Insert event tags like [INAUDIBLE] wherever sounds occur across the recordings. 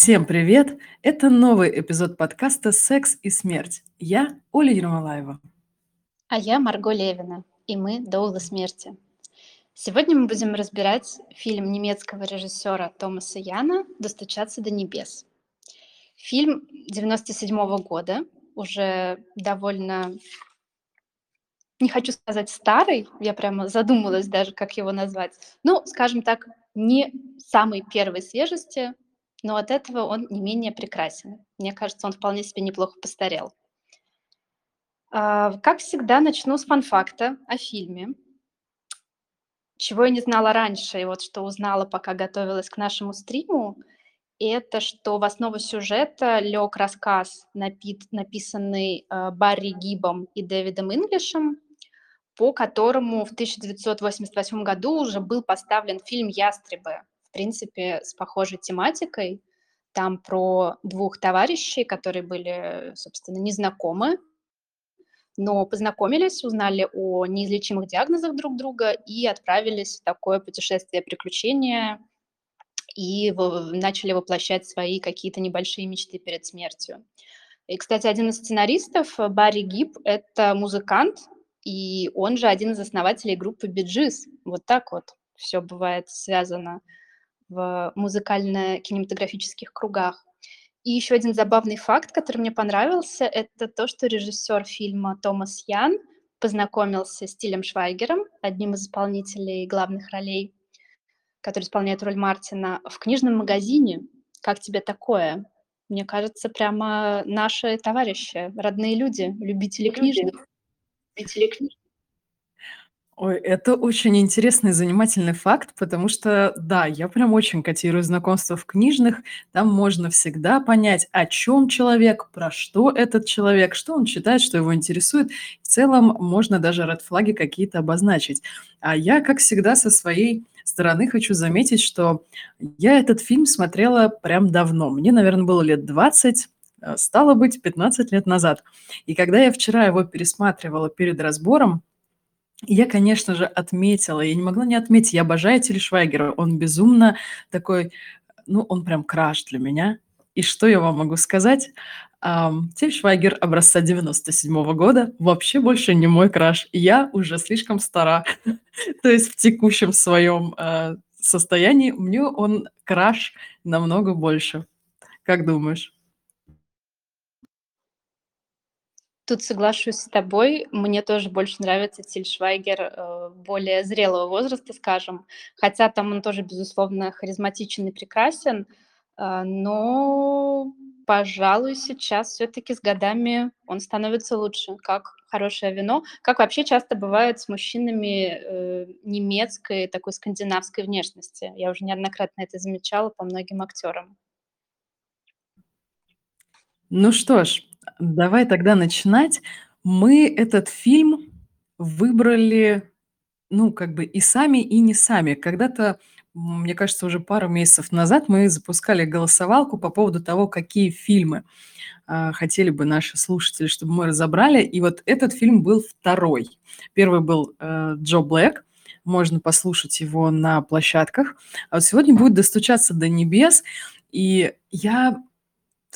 Всем привет! Это новый эпизод подкаста «Секс и смерть». Я Оля Ермолаева. А я Марго Левина, и мы «Доула смерти». Сегодня мы будем разбирать фильм немецкого режиссера Томаса Яна «Достучаться до небес». Фильм 97 года, уже довольно, не хочу сказать старый, я прямо задумалась даже, как его назвать. Ну, скажем так, не самой первой свежести, но от этого он не менее прекрасен. Мне кажется, он вполне себе неплохо постарел. А, как всегда, начну с фан-факта о фильме. Чего я не знала раньше, и вот что узнала, пока готовилась к нашему стриму, это что в основу сюжета лег рассказ, написанный э, Барри Гибом и Дэвидом Инглишем, по которому в 1988 году уже был поставлен фильм «Ястребы», в принципе, с похожей тематикой. Там про двух товарищей, которые были, собственно, незнакомы, но познакомились, узнали о неизлечимых диагнозах друг друга и отправились в такое путешествие приключения и начали воплощать свои какие-то небольшие мечты перед смертью. И, кстати, один из сценаристов, Барри Гиб, это музыкант, и он же один из основателей группы Биджис. Вот так вот все бывает связано в музыкально-кинематографических кругах. И еще один забавный факт, который мне понравился, это то, что режиссер фильма Томас Ян познакомился с Тилем Швайгером, одним из исполнителей главных ролей, который исполняет роль Мартина, в книжном магазине. Как тебе такое? Мне кажется, прямо наши товарищи, родные люди, любители книжных. Любители книжных. Ой, это очень интересный, занимательный факт, потому что, да, я прям очень котирую знакомства в книжных. Там можно всегда понять, о чем человек, про что этот человек, что он читает, что его интересует. В целом можно даже редфлаги какие-то обозначить. А я, как всегда, со своей стороны хочу заметить, что я этот фильм смотрела прям давно. Мне, наверное, было лет 20, э, стало быть, 15 лет назад. И когда я вчера его пересматривала перед разбором, я, конечно же, отметила, я не могла не отметить, я обожаю Тиль Швайгера, он безумно такой, ну, он прям краш для меня. И что я вам могу сказать? Um, Тиль Швайгер образца 97 -го года вообще больше не мой краш. Я уже слишком стара. [LAUGHS] То есть в текущем своем uh, состоянии мне он краш намного больше. Как думаешь? Тут соглашусь с тобой. Мне тоже больше нравится Тиль Швайгер э, более зрелого возраста, скажем. Хотя там он тоже, безусловно, харизматичен и прекрасен. Э, но, пожалуй, сейчас все-таки с годами он становится лучше, как хорошее вино. Как вообще часто бывает с мужчинами э, немецкой, такой скандинавской внешности. Я уже неоднократно это замечала по многим актерам. Ну что ж, Давай тогда начинать. Мы этот фильм выбрали, ну, как бы и сами, и не сами. Когда-то, мне кажется, уже пару месяцев назад мы запускали голосовалку по поводу того, какие фильмы а, хотели бы наши слушатели, чтобы мы разобрали. И вот этот фильм был второй. Первый был э, Джо Блэк. Можно послушать его на площадках. А вот сегодня будет «Достучаться до небес». И я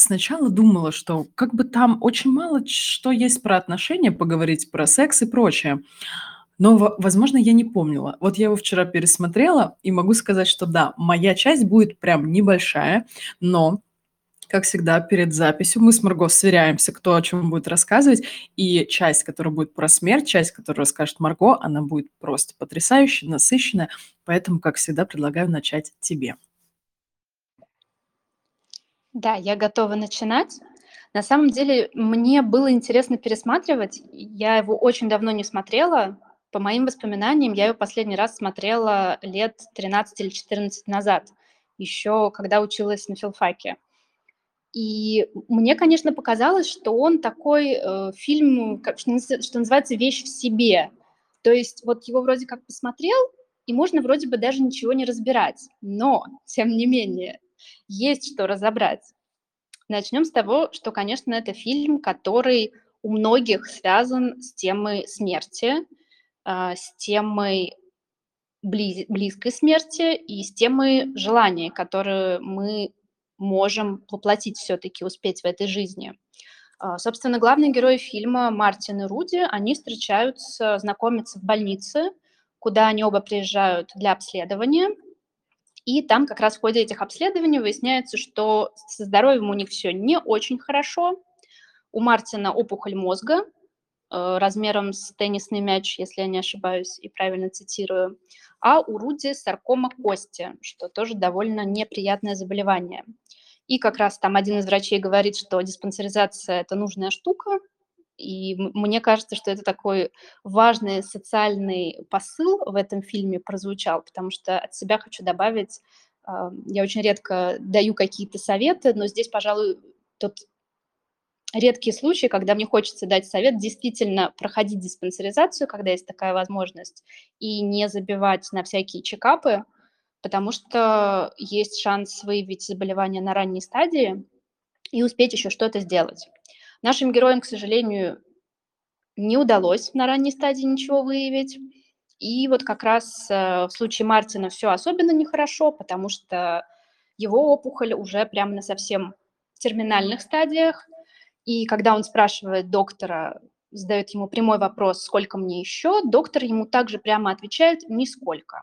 Сначала думала, что как бы там очень мало что есть про отношения поговорить, про секс и прочее. Но, возможно, я не помнила. Вот я его вчера пересмотрела и могу сказать, что да, моя часть будет прям небольшая, но как всегда, перед записью мы с Марго сверяемся, кто о чем будет рассказывать, и часть, которая будет про смерть, часть, которую расскажет Марго, она будет просто потрясающая, насыщенная, поэтому, как всегда, предлагаю начать тебе. Да, я готова начинать. На самом деле, мне было интересно пересматривать. Я его очень давно не смотрела. По моим воспоминаниям, я его последний раз смотрела лет 13 или 14 назад, еще когда училась на филфаке. И мне, конечно, показалось, что он такой э, фильм, как, что, что называется, вещь в себе. То есть вот его вроде как посмотрел, и можно вроде бы даже ничего не разбирать. Но, тем не менее, есть что разобрать. Начнем с того, что, конечно, это фильм, который у многих связан с темой смерти, а, с темой близ, близкой смерти и с темой желания, которое мы можем воплотить все-таки, успеть в этой жизни. А, собственно, главные герои фильма Мартин и Руди, они встречаются, знакомятся в больнице, куда они оба приезжают для обследования. И там как раз в ходе этих обследований выясняется, что со здоровьем у них все не очень хорошо. У Мартина опухоль мозга, Э, размером с теннисный мяч, если я не ошибаюсь и правильно цитирую, а у Руди саркома кости, что тоже довольно неприятное заболевание. И как раз там один из врачей говорит, что диспансеризация – это нужная штука, и мне кажется, что это такой важный социальный посыл в этом фильме прозвучал, потому что от себя хочу добавить, а, я очень редко даю какие-то советы, но здесь, пожалуй, тот редкие случаи, когда мне хочется дать совет действительно проходить диспансеризацию, когда есть такая возможность, и не забивать на всякие чекапы, потому что есть шанс выявить заболевание на ранней стадии и успеть еще что-то сделать. Нашим героям, к сожалению, не удалось на ранней стадии ничего выявить. И вот как раз э, в случае Мартина все особенно нехорошо, потому что его опухоль уже прямо на совсем терминальных стадиях, и когда он спрашивает доктора, задает ему прямой вопрос, сколько мне еще, доктор ему также прямо отвечает, нисколько.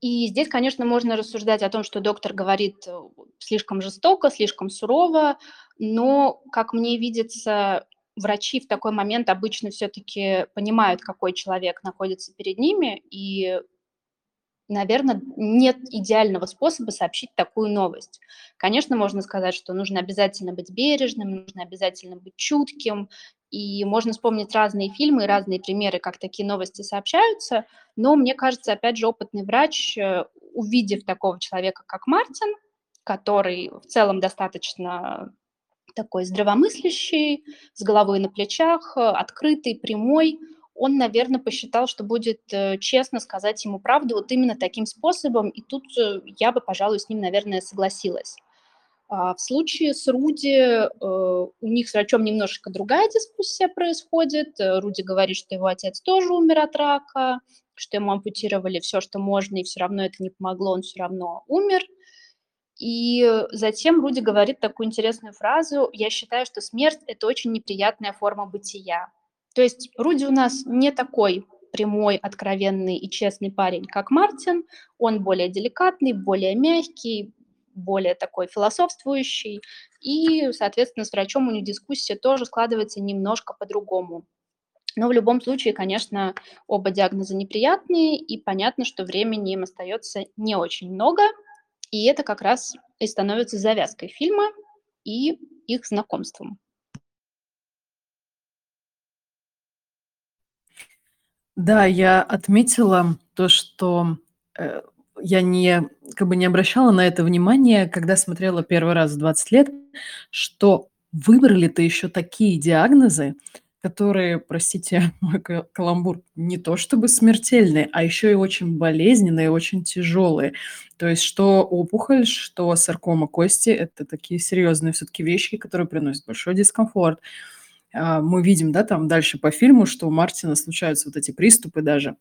И здесь, конечно, можно рассуждать о том, что доктор говорит э, слишком жестоко, слишком сурово, но, как мне видится, врачи в такой момент обычно все-таки понимают, какой человек находится перед ними, и наверное, нет идеального способа сообщить такую новость. Конечно, можно сказать, что нужно обязательно быть бережным, нужно обязательно быть чутким, и можно вспомнить разные фильмы и разные примеры, как такие новости сообщаются, но мне кажется, опять же, опытный врач, э, увидев такого человека, как Мартин, который в целом достаточно такой здравомыслящий, с головой на плечах, открытый, прямой, он, наверное, посчитал, что будет э, честно сказать ему правду вот именно таким способом, и тут э, я бы, пожалуй, с ним, наверное, согласилась. А в случае с Руди э, у них с врачом немножечко другая дискуссия происходит. Руди говорит, что его отец тоже умер от рака, что ему ампутировали все, что можно, и все равно это не помогло, он все равно умер. И затем Руди говорит такую интересную фразу, я считаю, что смерть – это очень неприятная форма бытия. То есть Руди у нас не такой прямой, откровенный и честный парень, как Мартин. Он более деликатный, более мягкий, более такой философствующий. И, соответственно, с врачом у них дискуссия тоже складывается немножко по-другому. Но в любом случае, конечно, оба диагноза неприятные, и понятно, что времени им остается не очень много. И это как раз и становится завязкой фильма и их знакомством. Да, я отметила то, что, э, я не как бы не обращала на это внимания, когда смотрела первый раз в 20 лет, что выбрали-то еще такие диагнозы, которые, простите [LAUGHS] мой каламбур, не то чтобы смертельные, а еще и очень болезненные, очень тяжелые. То есть что опухоль, что саркома кости- это такие серьезные все-таки вещи, которые приносят большой дискомфорт. А, мы видим, да, там дальше по фильму, что у Мартина случаются вот эти приступы даже.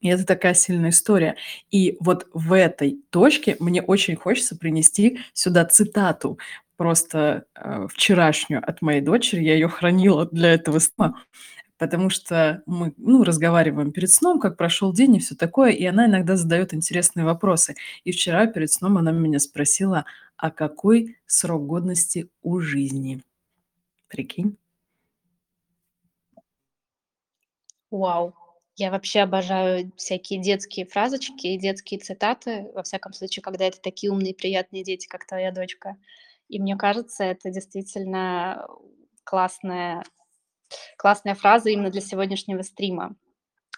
И это такая сильная история. И вот в этой точке мне очень хочется принести сюда цитату, просто э, вчерашнюю от моей дочери. Я ее хранила для этого сна, потому что мы ну, разговариваем перед сном, как прошел день и все такое, и она иногда задает интересные вопросы. И вчера перед сном она меня спросила, а какой срок годности у жизни? Прикинь? Вау! Я вообще обожаю всякие детские фразочки и детские цитаты, во всяком случае, когда это такие умные, приятные дети, как твоя дочка. И мне кажется, это действительно классная классная фраза именно для сегодняшнего стрима.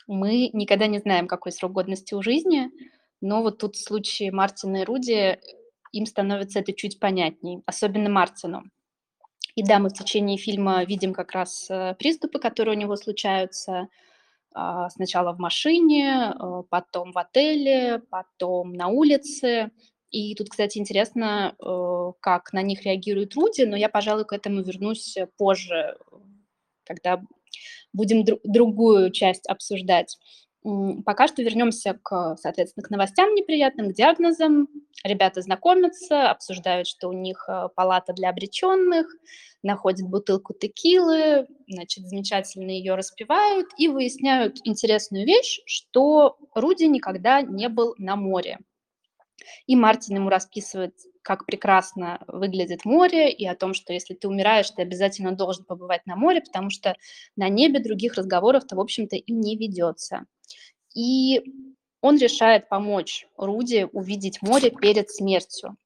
Мы никогда не знаем, какой срок годности у жизни, но вот тут в случае Мартина и Руди им становится это чуть понятней, особенно Мартину. И да, мы в течение фильма видим как раз э, приступы, которые у него случаются, а, сначала в машине, э, потом в отеле, потом на улице. И тут, кстати, интересно, э, как на них реагирует Руди, но я, пожалуй, к этому вернусь позже, когда будем дру- другую часть обсуждать. Пока что вернемся к, соответственно, к новостям неприятным, к диагнозам. Ребята знакомятся, обсуждают, что у них э, палата для обреченных, находят бутылку текилы, значит, замечательно ее распивают и выясняют интересную вещь, что Руди никогда не был на море. И Мартин ему расписывает, как прекрасно выглядит море, и о том, что если ты умираешь, ты обязательно должен побывать на море, потому что на небе других разговоров-то, в общем-то, и не ведется. И он решает помочь Руди увидеть море перед смертью.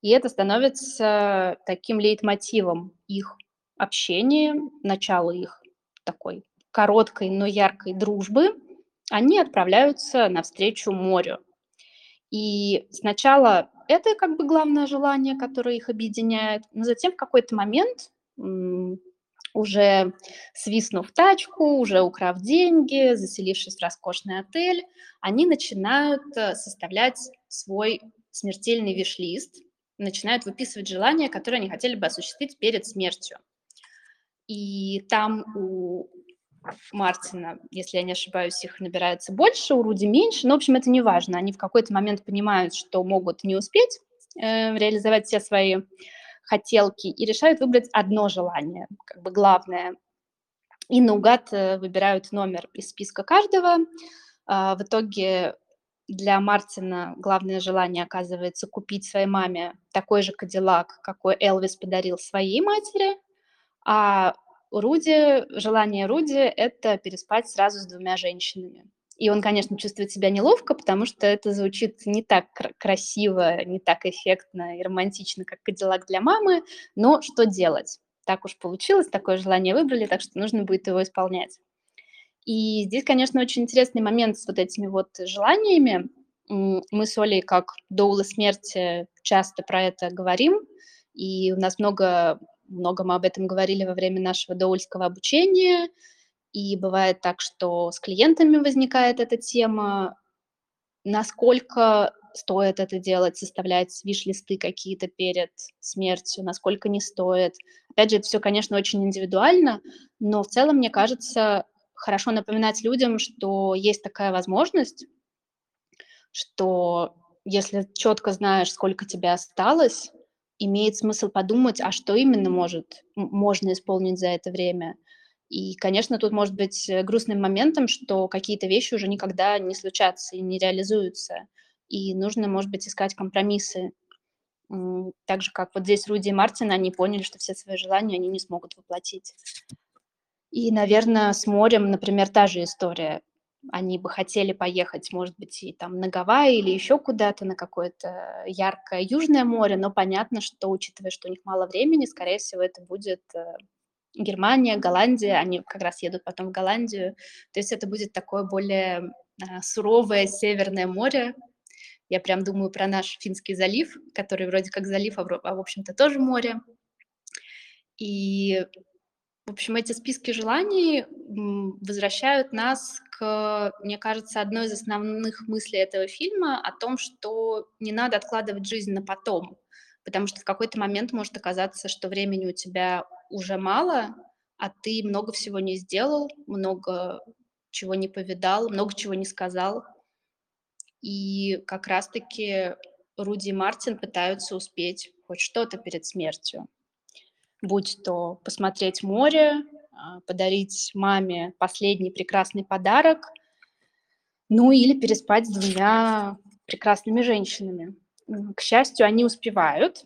И это становится таким лейтмотивом их общения, начала их такой короткой, но яркой дружбы. Они отправляются навстречу морю. И сначала это как бы главное желание, которое их объединяет, но затем в какой-то момент уже свистнув тачку, уже украв деньги, заселившись в роскошный отель, они начинают э, составлять свой смертельный виш-лист, начинают выписывать желания, которые они хотели бы осуществить перед смертью. И там у Мартина, если я не ошибаюсь, их набирается больше, у Руди меньше, но, в общем, это не важно. Они в какой-то момент понимают, что могут не успеть э, реализовать все свои хотелки и решают выбрать одно желание, как бы главное. И наугад э, выбирают номер из списка каждого. А, в итоге для Мартина главное желание оказывается купить своей маме такой же кадиллак, какой Элвис подарил своей матери, а Руди, желание Руди – это переспать сразу с двумя женщинами. И он, конечно, чувствует себя неловко, потому что это звучит не так красиво, не так эффектно и романтично, как «Кадиллак для мамы», но что делать? Так уж получилось, такое желание выбрали, так что нужно будет его исполнять. И здесь, конечно, очень интересный момент с вот этими вот желаниями. Мы с Олей, как доула смерти, часто про это говорим, и у нас много, много мы об этом говорили во время нашего доульского обучения – и бывает так, что с клиентами возникает эта тема, насколько стоит это делать, составлять виш-листы какие-то перед смертью, насколько не стоит. Опять же, это все, конечно, очень индивидуально, но в целом, мне кажется, хорошо напоминать людям, что есть такая возможность, что если четко знаешь, сколько тебе осталось, имеет смысл подумать, а что именно может, можно исполнить за это время – и, конечно, тут может быть э, грустным моментом, что какие-то вещи уже никогда не случатся и не реализуются. И нужно, может быть, искать компромиссы. Так же, как вот здесь Руди и Мартин, они поняли, что все свои желания они не смогут воплотить. И, наверное, с морем, например, та же история. Они бы хотели поехать, может быть, и там на Гавайи или еще куда-то, на какое-то яркое южное море, но понятно, что, учитывая, что у них мало времени, скорее всего, это будет э, Германия, Голландия, они как раз едут потом в Голландию. То есть это будет такое более а, суровое Северное море. Я прям думаю про наш Финский залив, который вроде как залив, а в, а общем-то тоже море. И, в общем, эти списки желаний возвращают нас к, мне кажется, одной из основных мыслей этого фильма о том, что не надо откладывать жизнь на потом, потому что в какой-то момент может оказаться, что времени у тебя уже мало, а ты много всего не сделал, много чего не повидал, много чего не сказал. И как раз-таки Руди и Мартин пытаются успеть хоть что-то перед смертью. Будь то посмотреть море, а, подарить маме последний прекрасный подарок, ну или переспать с двумя прекрасными женщинами. К счастью, они успевают,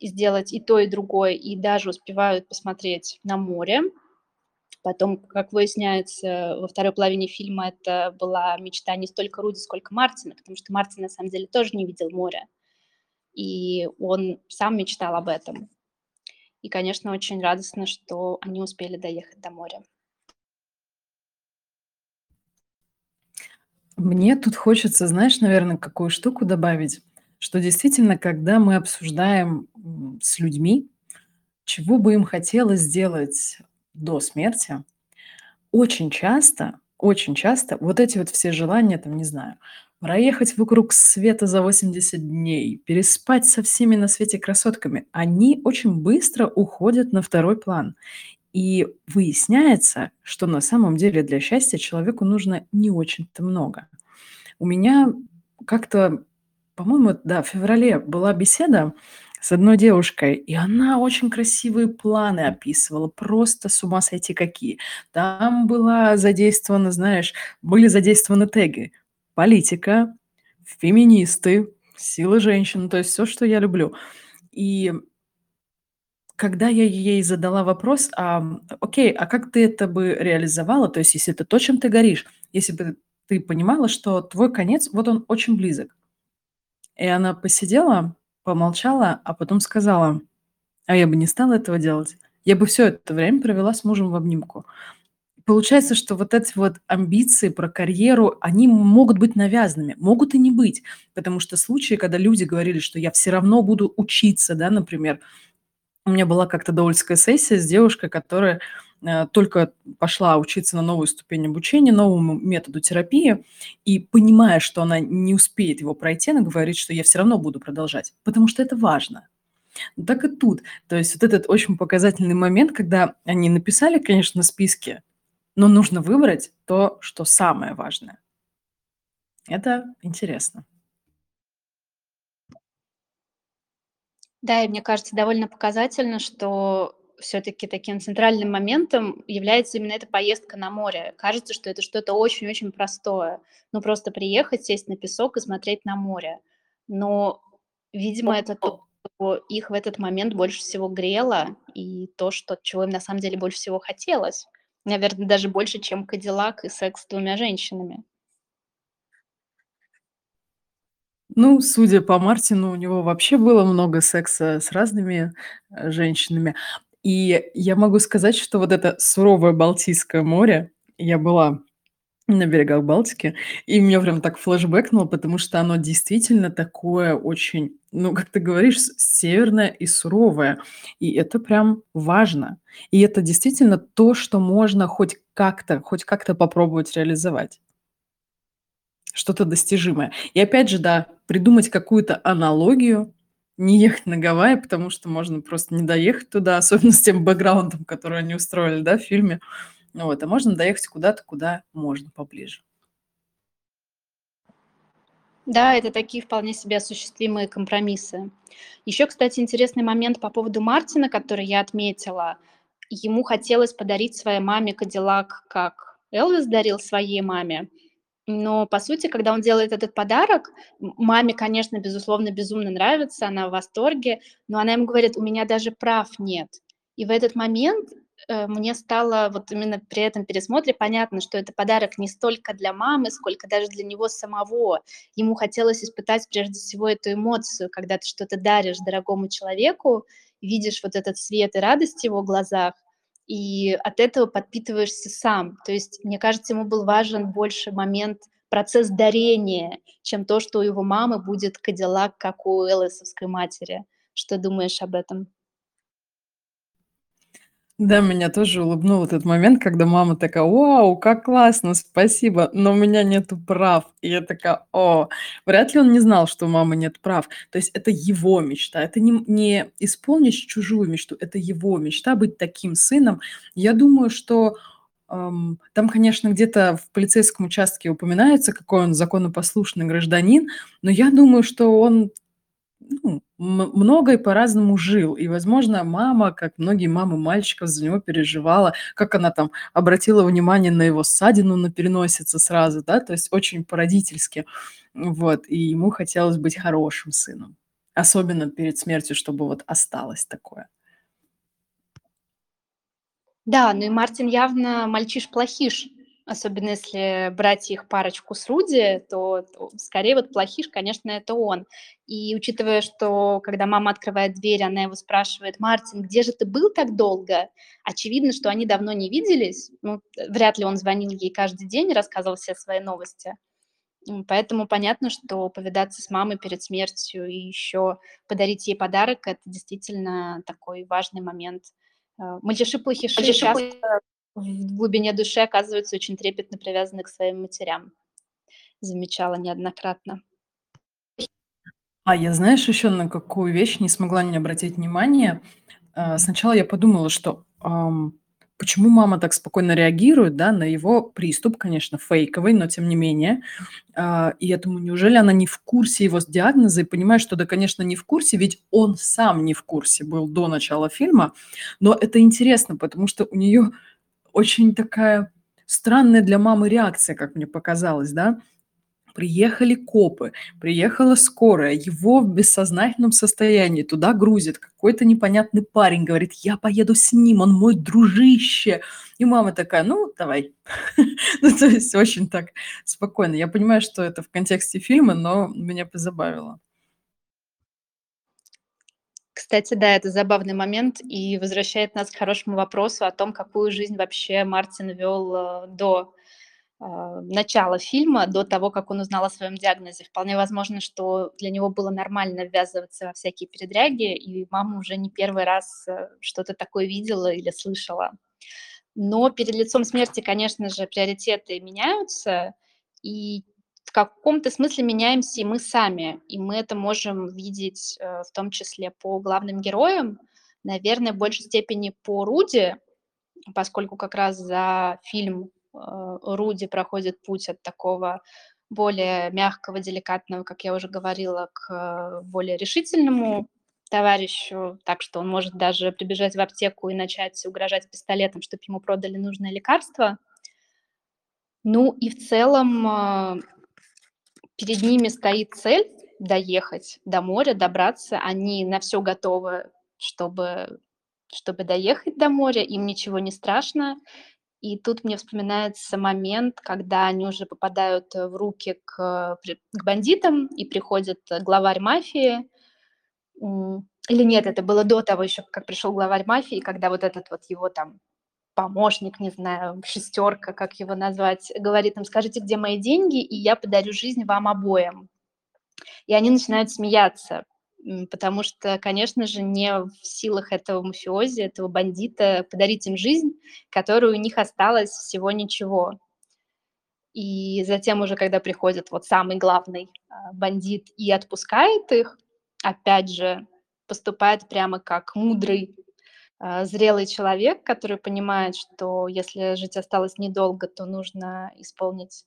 сделать и то, и другое, и даже успевают посмотреть на море. Потом, как выясняется, во второй половине фильма это была мечта не столько Руди, сколько Мартина, потому что Мартин на самом деле тоже не видел моря. И он сам мечтал об этом. И, конечно, очень радостно, что они успели доехать до моря. Мне тут хочется, знаешь, наверное, какую штуку добавить что действительно, когда мы обсуждаем с людьми, чего бы им хотелось сделать до смерти, очень часто, очень часто вот эти вот все желания, там, не знаю, проехать вокруг света за 80 дней, переспать со всеми на свете красотками, они очень быстро уходят на второй план. И выясняется, что на самом деле для счастья человеку нужно не очень-то много. У меня как-то, по-моему, да, в феврале была беседа с одной девушкой, и она очень красивые планы описывала, просто с ума сойти какие. Там была задействована, знаешь, были задействованы теги: политика, феминисты, сила женщин, то есть все, что я люблю. И когда я ей задала вопрос: "Ам, окей, а как ты это бы реализовала? То есть если это то, чем ты горишь, если бы ты понимала, что твой конец, вот он очень близок". И она посидела, помолчала, а потом сказала: "А я бы не стала этого делать. Я бы все это время провела с мужем в обнимку". Получается, что вот эти вот амбиции про карьеру, они могут быть навязанными, могут и не быть. Потому что случаи, когда люди говорили, что я все равно буду учиться, да, например. У меня была как-то довольская сессия с девушкой, которая, э, только пошла учиться на новую ступень обучения, новому методу терапии, и понимая, что она не успеет его пройти, она говорит, что я все равно буду продолжать, потому что это важно. Так и тут. То есть вот этот очень показательный момент, когда они написали, конечно, списки, но нужно выбрать то, что самое важное. Это интересно. Да, и мне кажется довольно показательно, что все-таки таким центральным моментом является именно эта поездка на море. Кажется, что это что-то очень-очень простое. Ну, просто приехать, сесть на песок и смотреть на море. Но, видимо, это то, что их в этот момент больше всего грело, и то, что, чего им на самом деле больше всего хотелось. Наверное, даже больше, чем Кадиллак и секс с двумя женщинами. Ну, судя по Мартину, у него вообще было много секса с разными, э, женщинами. И я могу сказать, что вот это суровое Балтийское море, я была на берегах Балтики, и меня прям так флешбэкнуло, потому что оно действительно такое очень, ну, как ты говоришь, северное и суровое. И это прям важно. И это действительно то, что можно хоть как-то хоть как-то попробовать реализовать. Что-то достижимое. И опять же, да, придумать какую-то аналогию, не ехать на Гавайи, потому что можно просто не доехать туда, особенно с тем бэкграундом, который они устроили, да, в фильме. Ну вот, а можно доехать куда-то, куда можно поближе. Да, это такие вполне себе осуществимые компромиссы. Еще, кстати, интересный момент по поводу Мартина, который я отметила. Ему хотелось подарить своей маме Кадиллак, как Элвис дарил своей маме. Но, по сути, когда он делает этот подарок, маме, конечно, безусловно, безумно нравится, она в восторге, но она ему говорит: "У меня даже прав нет". И в этот момент, мне стало вот именно при этом пересмотре понятно, что это подарок не столько для мамы, сколько даже для него самого. Ему хотелось испытать прежде всего эту эмоцию, когда ты что-то даришь дорогому человеку, видишь вот этот свет и радость в его глазах, и от этого подпитываешься сам. То есть, мне кажется, ему был важен больше момент, процесс дарения, чем то, что у его мамы будет кадиллак, как у элвисовской матери. Что думаешь об этом? Да, меня тоже улыбнул этот момент, когда мама такая: "Вау, как классно, спасибо, но у меня нету прав". И я такая: "О". Вряд ли он не знал, что у мамы нет прав. То есть это его мечта, это не не исполнить чужую мечту, это его мечта быть таким сыном. Я думаю, что, ам, там, конечно, где-то в полицейском участке упоминается, какой он законопослушный гражданин, но я думаю, что он ну, много и по-разному жил. И, возможно, мама, как многие мамы мальчиков, за него переживала, как она там обратила внимание на его ссадину на переносице сразу, да, то есть очень по-родительски. Вот, и ему хотелось быть хорошим сыном, особенно перед смертью, чтобы вот осталось такое. Да, ну и Мартин явно мальчиш-плохиш, особенно если брать их парочку с Руди, то то скорее вот плохиш, конечно, это он. И учитывая, что когда мама открывает дверь, она его спрашивает: "Мартин, где же ты был так долго?" Очевидно, что они давно не виделись. Ну, вряд ли он звонил ей каждый день и рассказывал все свои новости. Поэтому понятно, что повидаться с мамой перед смертью и еще подарить ей подарок- это действительно такой важный момент. Э, мальчиши-плохиши часто в глубине души оказываются очень трепетно привязаны к своим матерям. Замечала неоднократно. А я знаешь, еще на какую вещь не смогла не обратить внимания? Э, сначала я подумала, что, ам, почему мама так спокойно реагирует, да, на его приступ, конечно, фейковый, но тем не менее. А, и я думаю, неужели она не в курсе его диагноза и понимает, что да, конечно, не в курсе, ведь он сам не в курсе был до начала фильма. Но это интересно, потому что у нее очень такая странная для мамы реакция, как мне показалось, да. Приехали копы, приехала скорая, его в бессознательном состоянии туда грузит какой-то непонятный парень, говорит, я поеду с ним, он мой дружище. И мама такая, ну, давай. [LAUGHS] ну, то есть очень так спокойно. Я понимаю, что это в контексте фильма, но меня позабавило. Кстати, да, это забавный момент и возвращает нас к хорошему вопросу о том, какую жизнь вообще Мартин вел э, до а, начала фильма, до того, как он узнал о своем диагнозе. Вполне возможно, что для него было нормально ввязываться во всякие передряги, и мама уже не первый раз э, что-то такое видела или слышала. Но перед лицом смерти, конечно же, приоритеты меняются, и в каком-то смысле меняемся и мы сами, и мы это можем видеть э, в том числе по главным героям, наверное, в большей степени по Руди, поскольку как раз за фильм Э, Руди проходит путь от такого более мягкого, деликатного, как я уже говорила, к более решительному товарищу, так что он может даже прибежать в аптеку и начать угрожать пистолетом, чтобы ему продали нужное лекарство. Ну и в целом э, перед ними стоит цель доехать до моря, добраться. Они на все готовы, чтобы, чтобы доехать до моря, им ничего не страшно. И тут мне вспоминается момент, когда они уже попадают в руки к, к бандитам, и приходит главарь мафии. Или нет, это было до того еще, как пришел главарь мафии, когда вот этот вот его там помощник, не знаю, шестерка, как его назвать, говорит им, скажите, где мои деньги, и я подарю жизнь вам обоим. И они начинают смеяться, потому что, конечно же, не в силах этого мафиози, этого бандита подарить им жизнь, которую у них осталось всего ничего. И затем уже, когда приходит вот самый главный а, бандит и отпускает их, опять же, поступает прямо как мудрый, зрелый человек, который понимает, что если жить осталось недолго, то нужно исполнить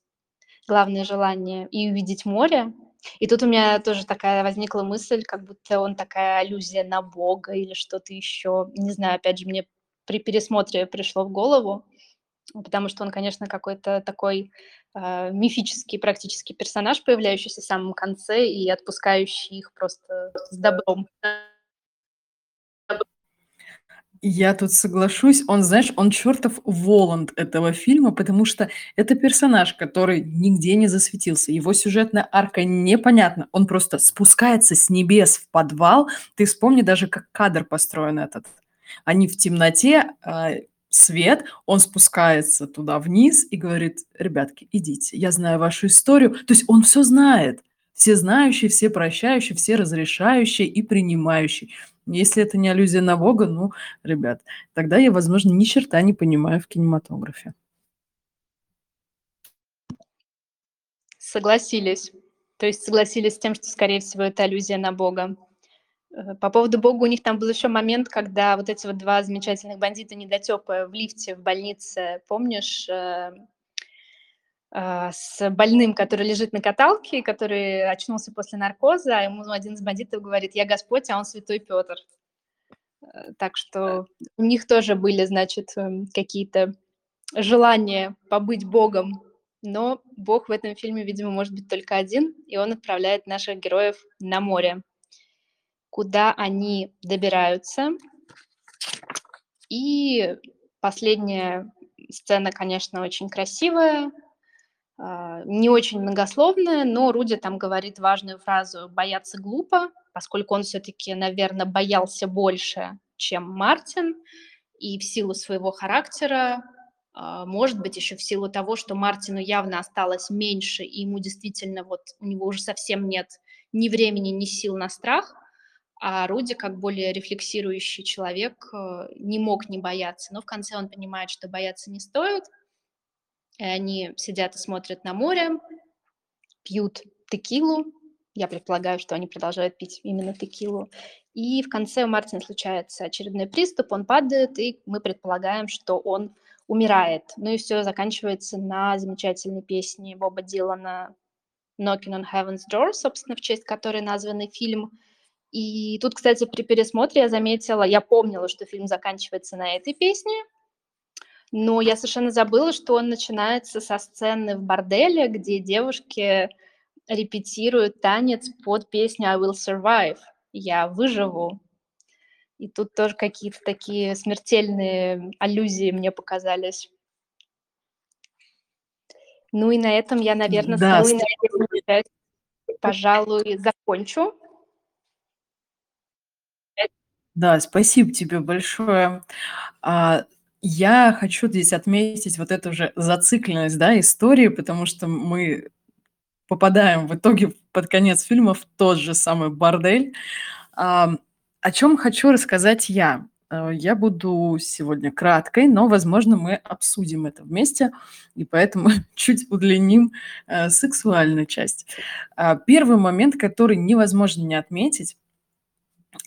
главное желание и увидеть море, и тут у меня тоже такая возникла мысль, как будто он такая аллюзия на Бога или что-то еще. Не знаю, опять же, мне при пересмотре пришло в голову, потому что он, конечно, какой-то такой э, мифический практически персонаж, появляющийся в самом конце и отпускающий их просто с добром. Я тут соглашусь. Он, знаешь, он чертов Воланд этого фильма, потому что это персонаж, который нигде не засветился. Его сюжетная арка непонятна. Он просто спускается с небес в подвал. Ты вспомни даже, как кадр построен этот. Они в темноте, э, свет, он спускается туда вниз и говорит, ребятки, идите, я знаю вашу историю. То есть он все знает. Все знающие, все прощающие, все разрешающие и принимающие. Если это не аллюзия на Бога, ну, ребят, тогда я, возможно, ни черта не понимаю в кинематографе. Согласились. То есть согласились с тем, что, скорее всего, это аллюзия на Бога. Э, по поводу Бога у них там был еще момент, когда вот эти вот два замечательных бандита недотепы в лифте в больнице, помнишь, э, с больным, который лежит на каталке, который очнулся после наркоза, а ему один из бандитов говорит, я Господь, а он святой Петр. Э, так что у них тоже были, значит, эм, какие-то желания побыть Богом, но Бог в этом фильме, видимо, может быть только один, и он отправляет наших героев на море, куда они добираются. И последняя сцена, конечно, очень красивая, а, не очень многословная, но Руди там говорит важную фразу «бояться глупо», поскольку он все-таки, наверное, боялся больше, чем Мартин, и в силу своего характера, а, может быть, еще в силу того, что Мартину явно осталось меньше, и ему действительно вот у него уже совсем нет ни времени, ни сил на страх, а Руди, как более рефлексирующий человек, э, не мог не бояться. Но в конце он понимает, что бояться не стоит – они сидят и смотрят на море, пьют текилу Я предполагаю, что они продолжают пить именно текилу. И в конце у Мартина случается очередной приступ, он падает, и мы предполагаем, что он умирает. Ну и все заканчивается на замечательной песне Боба Дилана «Knocking on Heaven's Door», собственно, в честь которой названный фильм. И тут, кстати, при пересмотре я заметила, я помнила, что фильм заканчивается на этой песне, но я совершенно забыла, что он начинается со сцены в борделе, где девушки репетируют танец под песню «I will survive», «Я выживу». И тут тоже какие-то такие смертельные аллюзии мне показались. Ну и на этом я, наверное, Да, свою часть, пожалуй, закончу. Да, спасибо тебе большое. Я хочу здесь отметить вот эту же зацикленность, да, истории, потому что мы попадаем в итоге под конец фильма в тот же самый бордель. А, о чем хочу рассказать я. А, я буду сегодня краткой, но, возможно, мы обсудим это вместе, и поэтому [LAUGHS] чуть удлиним э, сексуальную часть. А, первый момент, который невозможно не отметить,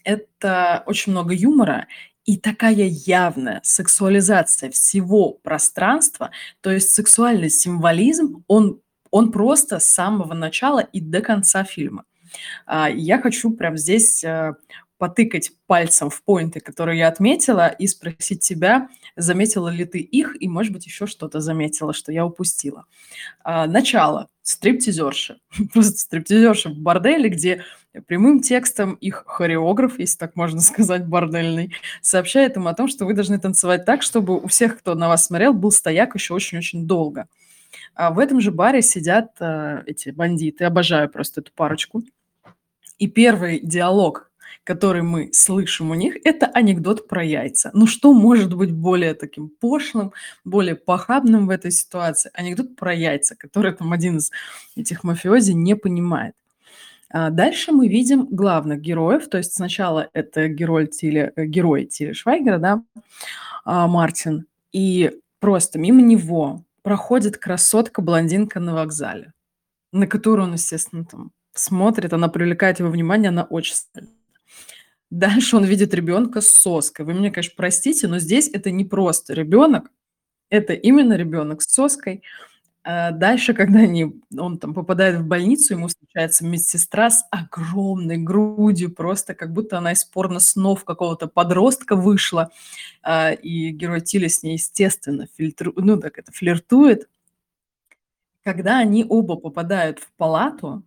это очень много юмора и такая явная сексуализация всего пространства, то есть сексуальный символизм, он, он просто с самого начала и до конца фильма. А, я хочу прям здесь э, потыкать пальцем в поинты, которые я отметила, и спросить тебя, заметила ли ты их, и, может быть, еще что-то заметила, что я упустила. А, начало. Стриптизерши. [LAUGHS] Просто стриптизерши в борделе, где прямым текстом их хореограф, если так можно [LAUGHS] сказать, бордельный, сообщает им о том, что вы должны танцевать так, чтобы у всех, кто на вас смотрел, был стояк еще очень-очень долго. А в этом же баре сидят э, эти бандиты, обожаю просто эту парочку. И первый диалог, который мы слышим у них, это анекдот про яйца. Ну что может быть более таким пошлым, более похабным в этой ситуации? Анекдот про яйца, который там один из этих мафиози не понимает. А дальше мы видим главных героев, то есть сначала это герой Тиля, э, герой Тиля Швайгера, да, а, Мартин, и просто мимо него проходит красотка-блондинка на вокзале, на которую он, естественно, там смотрит, она привлекает его внимание, она очень сильно. Дальше он видит ребенка с соской. Вы меня, конечно, простите, но здесь это не просто ребенок, это именно ребенок с соской. А дальше, когда они, он там попадает в больницу, ему встречается медсестра с огромной грудью, просто как будто она из порно-снов какого-то подростка вышла. А, и герой Тиля с ней, естественно, фильтру... ну, так это, флиртует. Когда они оба попадают в палату,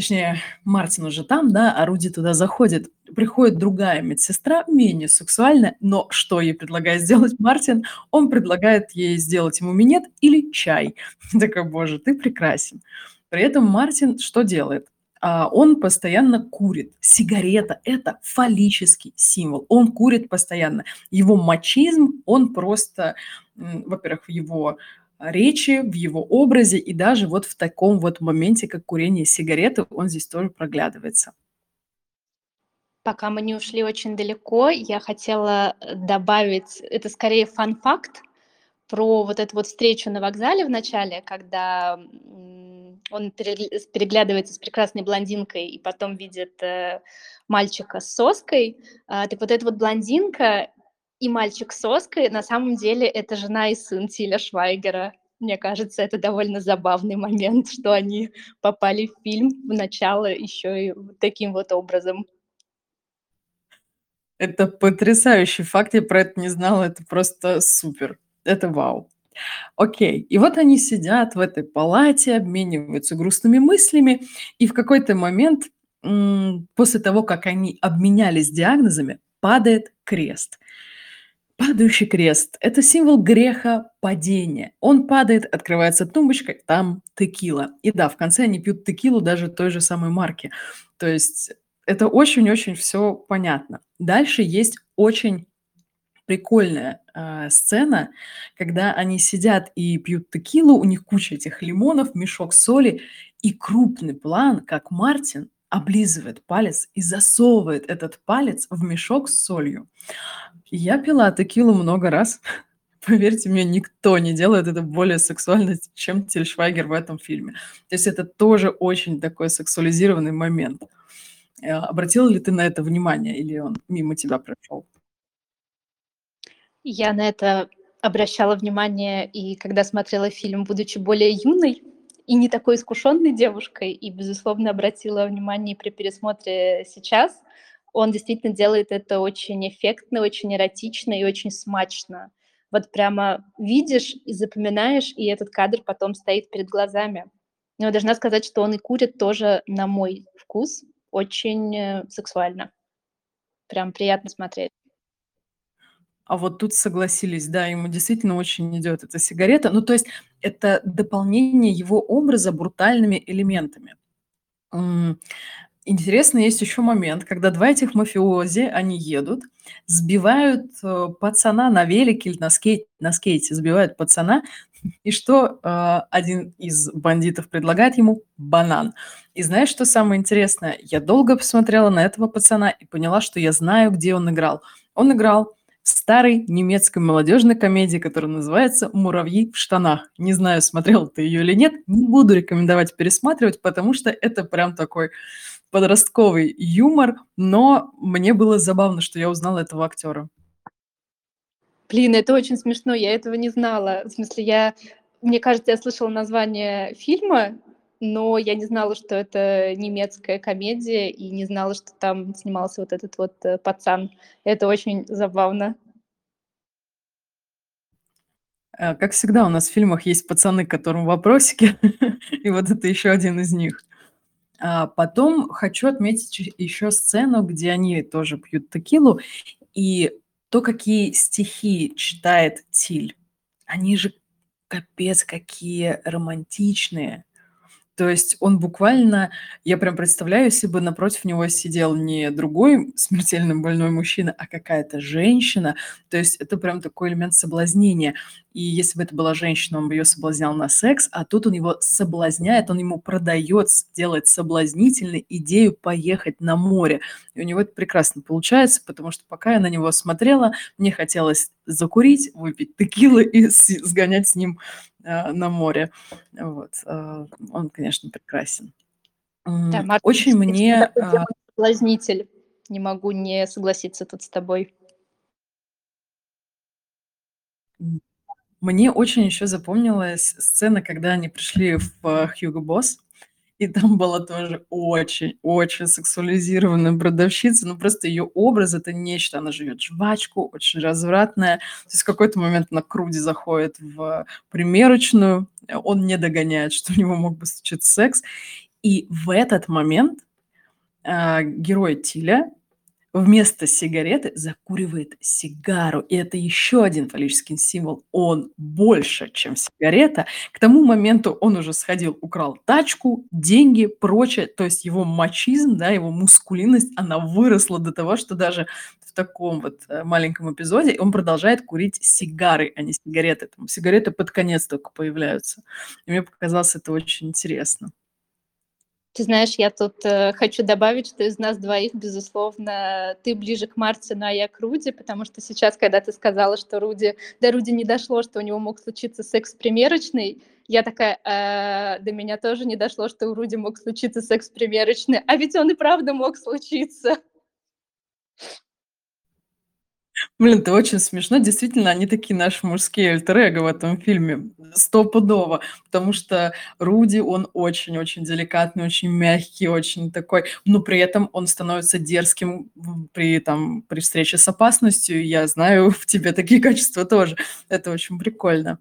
точнее, Мартин уже там, да, а Руди туда заходит, приходит другая медсестра, менее сексуальная, но что ей предлагает сделать Мартин? Он предлагает ей сделать ему минет или чай. [LAUGHS] Такой, боже, ты прекрасен. При этом Мартин что делает? А, он постоянно курит. Сигарета – это фаллический символ. Он курит постоянно. Его мачизм, он просто, во-первых, в его речи, в его образе и даже вот в таком вот моменте, как курение сигареты, он здесь тоже проглядывается. Пока мы не ушли очень далеко, я хотела э, добавить, это скорее фан-факт про вот эту вот встречу на вокзале в начале, когда он переглядывается с прекрасной блондинкой и потом видит э, мальчика с соской. А, так вот эта вот блондинка и мальчик с соской, на самом деле, это жена и сын Тиля Швайгера. Мне кажется, это довольно забавный момент, что они попали в фильм в начало еще и таким вот образом. Это потрясающий факт, я про это не знала, это просто супер, это вау. Окей, и вот они сидят в этой палате, обмениваются грустными мыслями, и в какой-то момент, после того, как они обменялись диагнозами, падает крест. Падающий крест– это символ греха падения. Он падает, открывается тумбочка, там текила. И да, в конце они пьют текилу даже той же самой марки. То есть это очень-очень все понятно. Дальше есть очень прикольная э, сцена, когда они сидят и пьют текилу, у них куча этих лимонов, мешок соли, и крупный план, как Мартин облизывает палец и засовывает этот палец в мешок с солью. Я пила текилу много раз, [LAUGHS] поверьте мне, никто не делает это более сексуально, чем Тиль Швайгер в этом фильме. То есть это тоже очень такой сексуализированный момент. Э, обратила ли ты на это внимание или он мимо тебя прошел? Я на это обращала внимание и когда смотрела фильм, будучи более юной и не такой искушенной девушкой, и, безусловно, обратила внимание при пересмотре сейчас. Он действительно делает это очень эффектно, очень эротично и очень смачно. Вот прямо видишь и запоминаешь, и этот кадр потом стоит перед глазами. Но должна сказать, что он и курит тоже на мой вкус очень э, сексуально. Прям приятно смотреть. А вот тут согласились, да, ему действительно очень идет эта сигарета. Ну, то есть это дополнение его образа брутальными элементами. Интересно, есть еще момент, когда два этих мафиози, они едут, сбивают э, пацана на велике или на скейте, на скейте сбивают пацана, [LAUGHS] и что э, один из бандитов предлагает ему? Банан. И знаешь, что самое интересное? Я долго посмотрела на этого пацана и поняла, что я знаю, где он играл. Он играл старой немецкой молодежной комедии, которая называется «Муравьи в штанах». Не знаю, смотрел ты ее или нет, не буду рекомендовать пересматривать, потому что это прям такой подростковый юмор, но мне было забавно, что я узнала этого актера. Блин, это очень смешно, я этого не знала. В смысле, я, мне кажется, я слышала название фильма, но я не знала, что это немецкая комедия, и не знала, что там снимался вот этот вот э, пацан. Это очень забавно. Э, как всегда, у нас в фильмах есть пацаны, которым вопросики, [LAUGHS] и вот это еще один из них. А потом хочу отметить еще сцену, где они тоже пьют текилу, и то, какие стихи читает Тиль, они же капец какие романтичные. То есть он буквально, я прям представляю, если бы напротив него сидел не другой смертельно больной мужчина, а какая-то женщина, то есть это прям такой элемент соблазнения. И если бы это была женщина, он бы ее соблазнял на секс, а тут он его соблазняет, он ему продает, делает соблазнительной идею поехать на море. И у него это прекрасно получается, потому что пока я на него смотрела, мне хотелось закурить, выпить текилы и сгонять с ним на море. Вот. Э, он, конечно, прекрасен. Да, Марк, Очень мне... Э, соблазнитель. Не могу не согласиться тут с тобой. Мне очень еще запомнилась сцена, когда они пришли в Хьюго Босс, и там была тоже очень-очень сексуализированная продавщица. Ну, просто ее образ- это нечто. Она живет жвачку, очень развратная. То есть в какой-то момент на Круди заходит в примерочную, он не догоняет, что у него мог бы случиться секс. И в этот момент э, герой Тиля вместо сигареты закуривает сигару. И это еще один фаллический символ. Он больше, чем сигарета. К тому моменту он уже сходил, украл тачку, деньги, прочее. То есть его мачизм, да, его мускулинность, она выросла до того, что даже в таком вот э, маленьком эпизоде он продолжает курить сигары, а не сигареты. Там сигареты под конец только появляются. И мне показалось это очень интересно. Ты знаешь, я тут э, хочу добавить, что из нас двоих, безусловно, ты ближе к Мартину, а я к Руди, потому что сейчас, когда ты сказала, что Руди, до Руди не дошло, что у него мог случиться секс примерочный, я такая, э, до меня тоже не дошло, что у Руди мог случиться секс примерочный, а ведь он и правда мог случиться. Блин, это очень смешно. Действительно, они такие наши мужские альтер в этом фильме. Стопудово. Потому что Руди, он очень-очень деликатный, очень мягкий, очень такой... Но при этом он становится дерзким при, там, при встрече с опасностью. Я знаю, [LAUGHS] в тебе такие качества тоже. Это очень прикольно.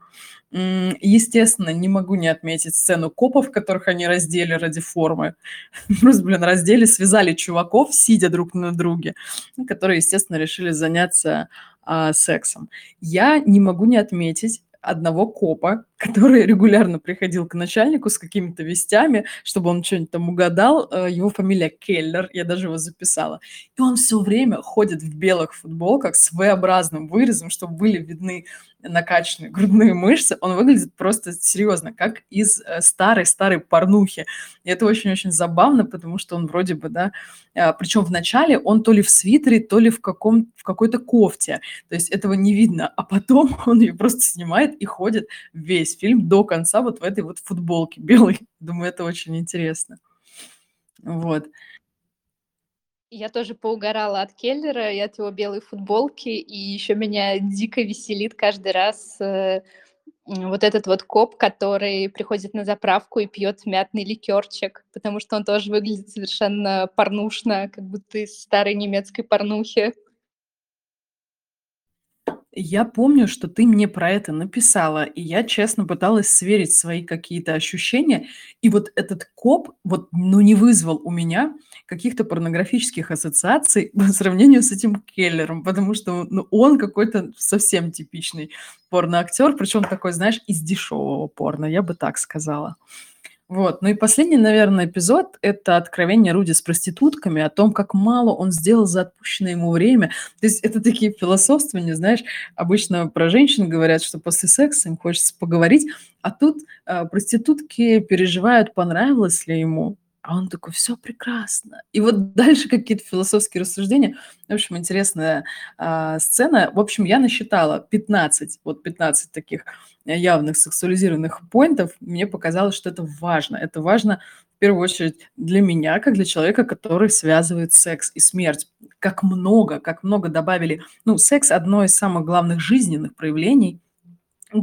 Естественно, не могу не отметить сцену копов, которых они раздели ради формы. [LAUGHS] Просто, блин, раздели, связали чуваков, сидя друг на друге, которые, естественно, решили заняться а, сексом. Я не могу не отметить одного копа, который регулярно приходил к начальнику с какими-то вестями, чтобы он чё-нибудь там угадал. Э, его фамилия Келлер, я даже его записала. И он всё время ходит в белых футболках с V-образным вырезом, чтобы были видны накачанные грудные мышцы. Он выглядит просто серьезно, как из э, старой-старой порнухи. И это очень-очень забавно, потому что он вроде бы, да, а, причем в начале он то ли в свитере, то ли в, каком, в какой-то кофте. То есть этого не видно. А потом [LAUGHS] он ее просто снимает и ходит весь фильм до конца вот в этой вот футболке [LAUGHS] белой. Думаю, это очень интересно. Вот. Я тоже поугорала от Келлера и от его белой футболки, и еще меня дико веселит каждый раз э, вот этот вот коп, который приходит на заправку и пьет мятный ликерчик, потому что он тоже выглядит совершенно порнушно, как будто из старой немецкой порнухи. Я помню, что ты мне про это написала, и я честно пыталась сверить свои какие-то ощущения. И вот этот коп, вот, ну, не вызвал у меня каких-то порнографических ассоциаций [LAUGHS] по сравнению с этим Келлером, потому что, ну, он какой-то совсем типичный порноактер, причем такой, знаешь, из дешевого порно, я бы так сказала. Вот. Ну и последний, наверное, эпизод– это откровение Руди с проститутками, о том, как мало он сделал за отпущенное ему время. То есть это такие философствования, знаешь, обычно про женщин говорят, что после секса им хочется поговорить, а тут э, проститутки переживают, понравилось ли ему, а он такой, все прекрасно. И вот [LAUGHS] дальше какие-то философские рассуждения. В общем, интересная а, сцена. В общем, я насчитала 15, вот 15 таких явных сексуализированных поинтов. Мне показалось, что это важно. Это важно в первую очередь для меня, как для человека, который связывает секс и смерть. Как много, как много добавили. Ну, секс одно из самых главных жизненных проявлений.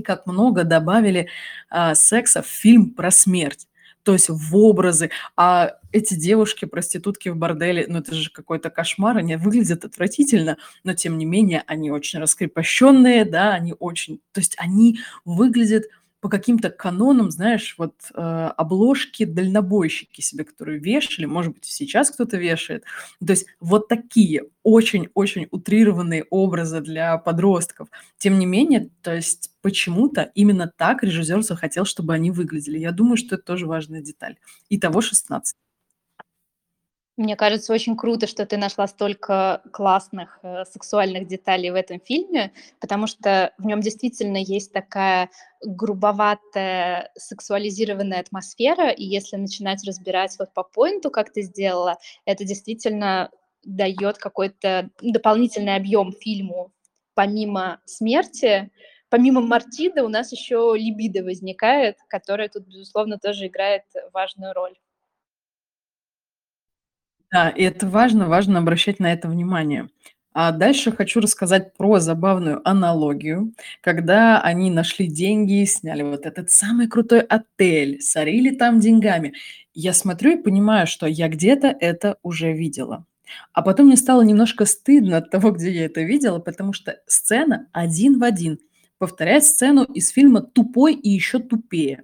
Как много добавили а, секса в фильм про смерть то есть в образы. А эти девушки, проститутки в борделе, ну это же какой-то кошмар, они выглядят отвратительно, но тем не менее они очень раскрепощенные, да, они очень, то есть они выглядят по каким-то канонам, знаешь, вот э, обложки дальнобойщики себе, которые вешали, может быть, сейчас кто-то вешает. То есть вот такие очень-очень утрированные образы для подростков. Тем не менее, то есть почему-то именно так режиссер захотел, чтобы они выглядели. Я думаю, что это тоже важная деталь. Итого 16. Мне кажется, очень круто, что ты нашла столько классных э, сексуальных деталей в этом фильме, потому что в нем действительно есть такая грубоватая сексуализированная атмосфера, и если начинать разбирать вот по поинту, как ты сделала, это действительно дает какой-то дополнительный объем фильму. Помимо смерти, помимо Мартида у нас еще либидо возникает, которая тут, безусловно, тоже играет важную роль. Да, и это важно, важно обращать на это внимание. А дальше хочу рассказать про забавную аналогию, когда они нашли деньги, сняли вот этот самый крутой отель, сорили там деньгами. Я смотрю и понимаю, что я где-то это уже видела. А потом мне стало немножко стыдно от того, где я это видела, потому что сцена один в один повторяет сцену из фильма «Тупой и еще тупее».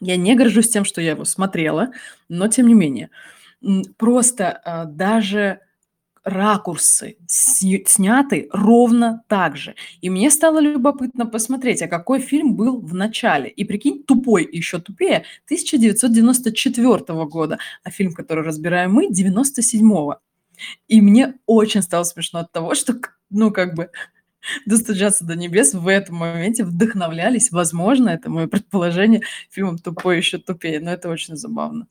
Я не горжусь тем, что я его смотрела, но тем не менее – просто а, даже ракурсы сняты ровно так же. И мне стало любопытно посмотреть, а какой фильм был в начале. И прикинь, тупой еще тупее 1994 года, а фильм, который разбираем мы, 97-го. И мне очень стало смешно от того, что, ну, как бы, [LAUGHS] достучаться до небес в этом моменте вдохновлялись, возможно, это мое предположение, фильмом «Тупой еще тупее», но это очень забавно.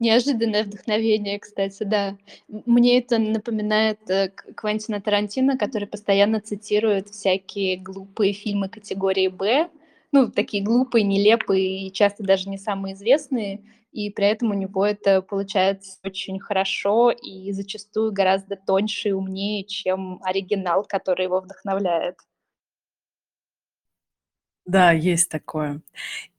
Неожиданное вдохновение, кстати, да. мне это напоминает, э, Квентина Тарантино, который постоянно цитирует всякие глупые фильмы категории «Б». Ну, такие глупые, нелепые и часто даже не самые известные. И при этом у него это получается очень хорошо и зачастую гораздо тоньше и умнее, чем оригинал, который его вдохновляет. Да, есть такое.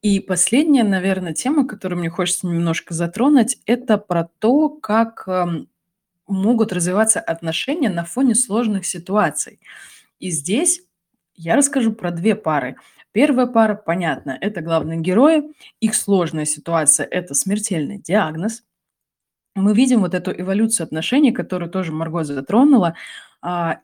И последняя, наверное, тема, которую мне хочется немножко затронуть, это про то, как, эм, могут развиваться отношения на фоне сложных ситуаций. И здесь я расскажу про 2 пары. Первая пара, понятно, это главные герои. Их сложная ситуация- это смертельный диагноз. Мы видим вот эту эволюцию отношений, которую тоже Марго затронула,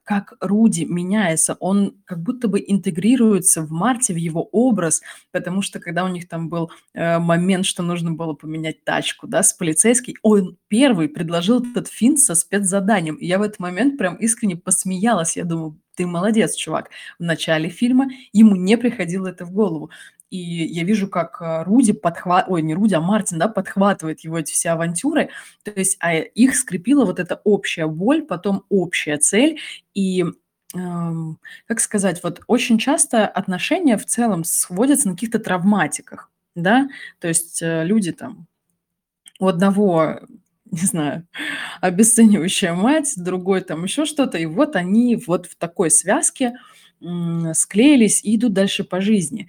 как Руди меняется. Он как будто бы интегрируется в Марте, в его образ, потому что когда у них там был, э, момент, что нужно было поменять тачку, да, с полицейской, он первый предложил этот финт со спецзаданием. И я в этот момент прям искренне посмеялась. Я думаю: "Ты молодец, чувак". В начале фильма ему не приходило это в голову. И я вижу, как, а, Руди подхва ой, не Руди, а Мартин, да, подхватывает его эти все авантюры. То есть, а, их скрепила вот эта общая боль, потом общая цель. И, ам, как сказать, вот очень часто отношения в целом сводятся на каких-то травматиках, да. То есть, э, люди там у одного, [LAUGHS] не знаю, обесценивающая мать, другой там еще что-то, и вот они вот в такой связке, склеились и идут дальше по жизни.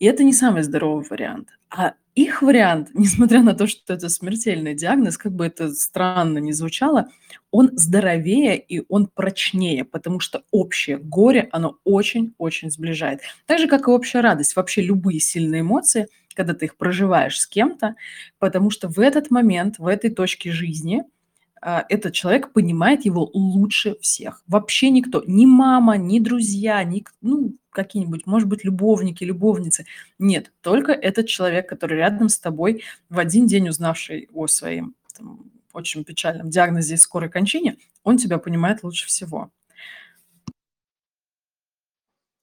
И это не самый здоровый вариант. А их вариант, [LAUGHS] несмотря на то, что это смертельный диагноз, как бы это странно ни звучало, он здоровее и он прочнее, потому что общее горе, оно очень-очень сближает. Так же, как и общая радость. Вообще любые сильные эмоции, когда ты их проживаешь с кем-то, потому что в этот момент, в этой точке жизни – этот человек понимает его лучше всех. Вообще никто, ни мама, ни друзья, ни, ну, какие-нибудь, может быть, любовники, любовницы. Нет, только этот человек, который рядом с тобой, в один день узнавший о своем там, очень печальном диагнозе и скорой кончине, он тебя понимает лучше всего.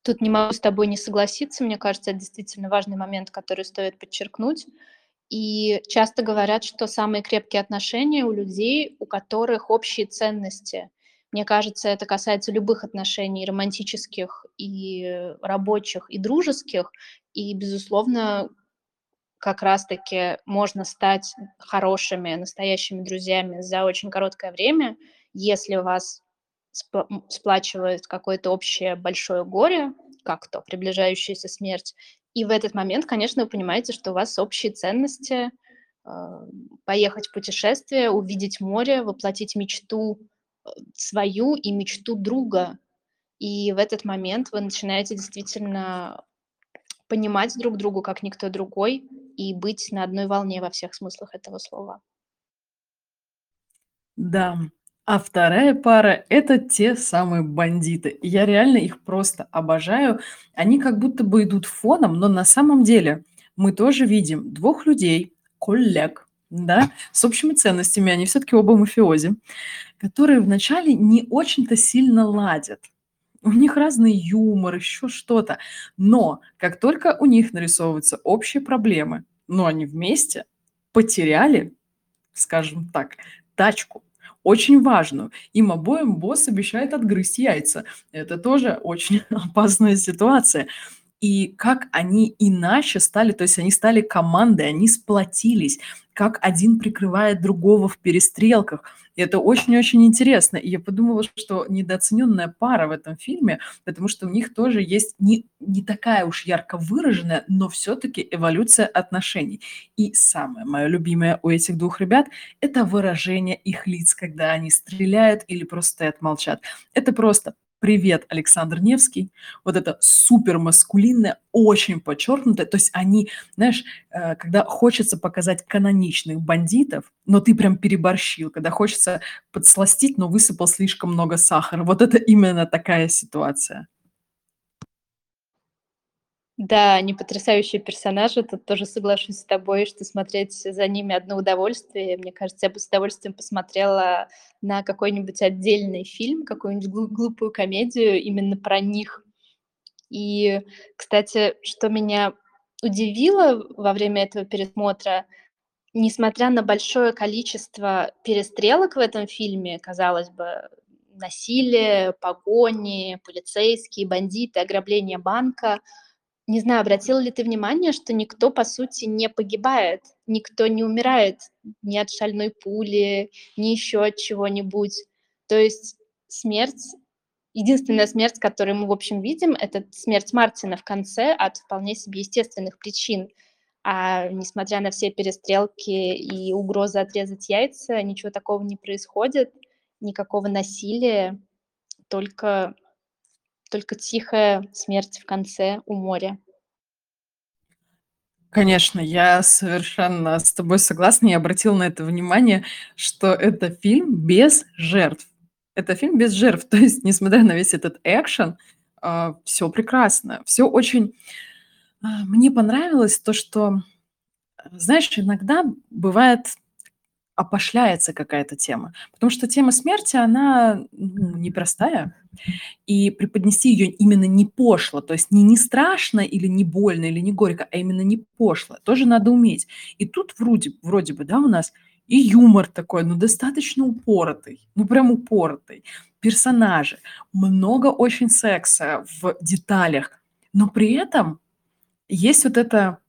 Тут не могу с тобой не согласиться. Мне кажется, это действительно важный момент, который стоит подчеркнуть. И часто говорят, что самые крепкие отношения у людей, у которых общие ценности. Мне кажется, это касается любых отношений, романтических, и рабочих, и дружеских. И, безусловно, как раз-таки можно стать хорошими, настоящими друзьями за очень короткое время, если вас сплачивает какое-то общее большое горе, как то приближающаяся смерть, и в этот момент, конечно, вы понимаете, что у вас общие ценности, а, поехать в путешествие, увидеть море, воплотить мечту э, свою и мечту друга. И в этот момент вы начинаете действительно понимать друг другу, как никто другой, и быть на одной волне во всех смыслах этого слова. Да. А вторая пара- это те самые бандиты. Я реально их просто обожаю. Они как будто бы идут фоном, но на самом деле мы тоже видим двух людей, коллег, да, с общими ценностями, они все таки оба мафиози, которые вначале не очень-то сильно ладят. У них разный юмор, еще что-то. Но как только у них нарисовываются общие проблемы, но они вместе потеряли, скажем так, тачку очень важную. Им обоим босс обещает отгрызть яйца. Это тоже очень [LAUGHS] опасная ситуация. И как они иначе стали, то есть они стали командой, они сплотились, как один прикрывает другого в перестрелках. И это очень-очень интересно. И я подумала, что недооцененная пара в этом фильме, потому что у них тоже есть не, не такая уж ярко выраженная, но все-таки эволюция отношений. И самое мое любимое у этих двух ребят – это выражение их лиц, когда они стреляют или просто стоят молчат. Это просто Привет, Александр Невский. Вот это супер маскулинное, очень подчеркнутое. То есть они, знаешь, э, когда хочется показать каноничных бандитов, но ты прям переборщил, когда хочется подсластить, но высыпал слишком много сахара. Вот это именно такая ситуация. Да, они потрясающие персонажи. Тут тоже соглашусь с тобой, что смотреть за ними одно удовольствие. Мне кажется, я бы с удовольствием посмотрела на какой-нибудь отдельный фильм, какую-нибудь глу- глупую комедию именно про них. И, кстати, что меня удивило во время этого пересмотра, несмотря на большое количество перестрелок в этом фильме, казалось бы, насилие, погони, полицейские, бандиты, ограбление банка – не знаю, обратила ли ты внимание, что никто, по сути, не погибает, никто не умирает ни от шальной пули, ни еще от чего-нибудь. То есть смерть, единственная смерть, которую мы, в общем, видим, это смерть Мартина в конце от вполне себе естественных причин. А несмотря на все перестрелки и угрозы отрезать яйца, ничего такого не происходит, никакого насилия, только только тихая смерть в конце у моря. Конечно, я совершенно с тобой согласна. Я обратила на это внимание, что это фильм без жертв. Это фильм без жертв. [LAUGHS] То есть, несмотря на весь этот экшен, а, всё прекрасно, всё очень а, мне понравилось то, что, знаешь, иногда бывает, опошляется какая-то тема, потому что тема смерти, она, ну, непростая, и преподнести её именно не пошло, то есть не не страшно или не больно, или не горько, а именно не пошло, тоже надо уметь. И тут вроде вроде бы, да, у нас и юмор такой, но достаточно упоротый, ну, прям упоротый, персонажи, много очень секса в деталях, но при этом есть вот эта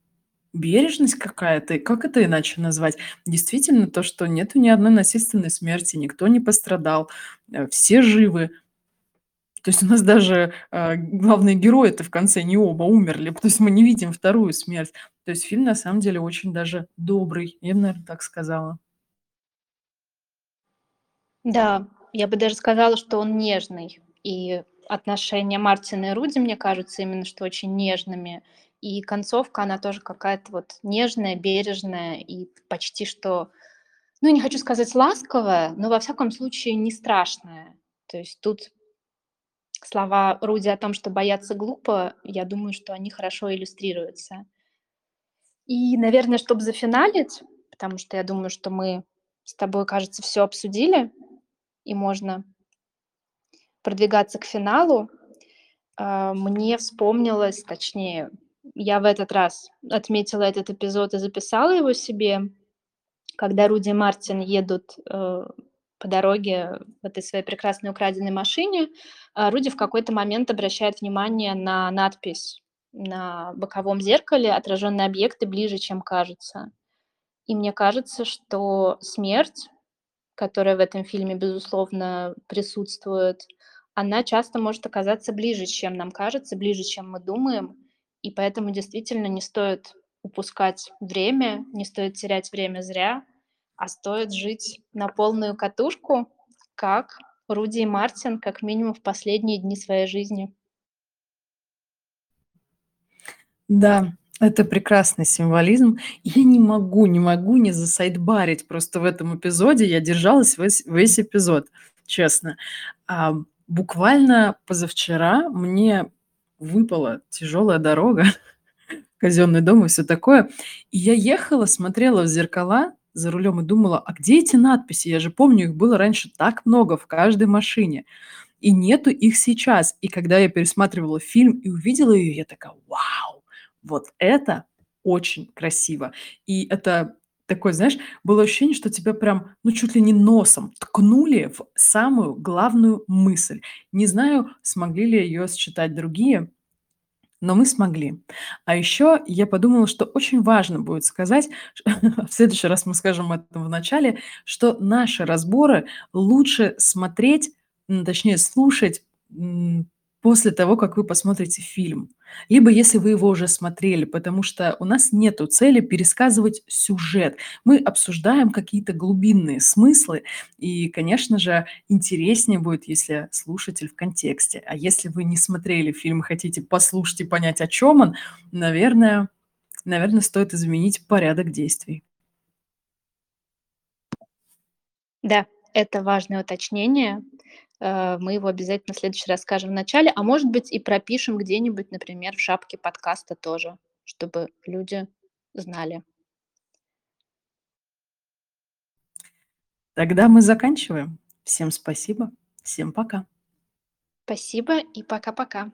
бережность какая-то, как это иначе назвать? Действительно, то, что нету ни одной насильственной смерти, никто не пострадал, э, все живы. То есть у нас даже, а, главные герои-то в конце не оба умерли, то есть мы не видим вторую смерть. То есть фильм на самом деле очень даже добрый, я б, наверно, так сказала. Да, я бы даже сказала, что он нежный. И отношения Мартина и Руди, мне кажутся именно что очень нежными. И концовка, она тоже какая-то вот нежная, бережная и почти что, ну, не хочу сказать ласковая, но во всяком случае не страшная. То есть тут слова Руди о том, что бояться глупо, я думаю, что они хорошо иллюстрируются. И, наверное, чтоб зафиналить, потому что я думаю, что мы с тобой, кажется, всё обсудили, и можно продвигаться к финалу. А, мне вспомнилось, точнее, я в этот раз отметила этот эпизод и записала его себе, когда Руди и Мартин едут, э, по дороге в этой своей прекрасной украденной машине, а Руди в какой-то момент обращает внимание на надпись на боковом зеркале: "Отраженные объекты ближе, чем кажется". И мне кажется, что смерть, которая в этом фильме, безусловно, присутствует, она часто может оказаться ближе, чем нам кажется, ближе, чем мы думаем. И поэтому действительно не стоит упускать время, не стоит терять время зря, а стоит жить на полную катушку, как Руди и Мартин, как минимум в последние дни своей жизни. Да, это прекрасный символизм. Я не могу не могу не засайдбарить. Просто в этом эпизоде я держалась весь весь эпизод, честно. А, буквально позавчера мне выпала тяжёлая дорога, [LAUGHS] казённый дом и всё такое. И я ехала, смотрела в зеркала за рулём и думала: "А где эти надписи? Я же помню, их было раньше так много в каждой машине, и нету их сейчас". И когда я пересматривала фильм и увидела её, я такая: "Вау, вот это очень красиво". И это такое, знаешь, было ощущение, что тебя прям, ну, чуть ли не носом ткнули в самую главную мысль. Не знаю, смогли ли её считать другие, но мы смогли. А ещё я подумала, что очень важно будет сказать, [LAUGHS] в следующий раз мы скажем это в начале, что наши разборы лучше смотреть, точнее слушать, после того, как вы посмотрите фильм, либо если вы его уже смотрели, потому что у нас нету цели пересказывать сюжет. Мы обсуждаем какие-то глубинные смыслы, и, конечно же, интереснее будет, если слушатель в контексте. А если вы не смотрели фильм и хотите послушать и понять, о чём он, наверное наверно, стоит изменить порядок действий. Да, это важное уточнение. Э, мы его обязательно в следующий раз скажем в начале, а может быть, и пропишем где-нибудь, например, в шапке подкаста тоже, чтобы люди знали. Тогда мы заканчиваем. Всем спасибо, всем пока. Спасибо и пока-пока.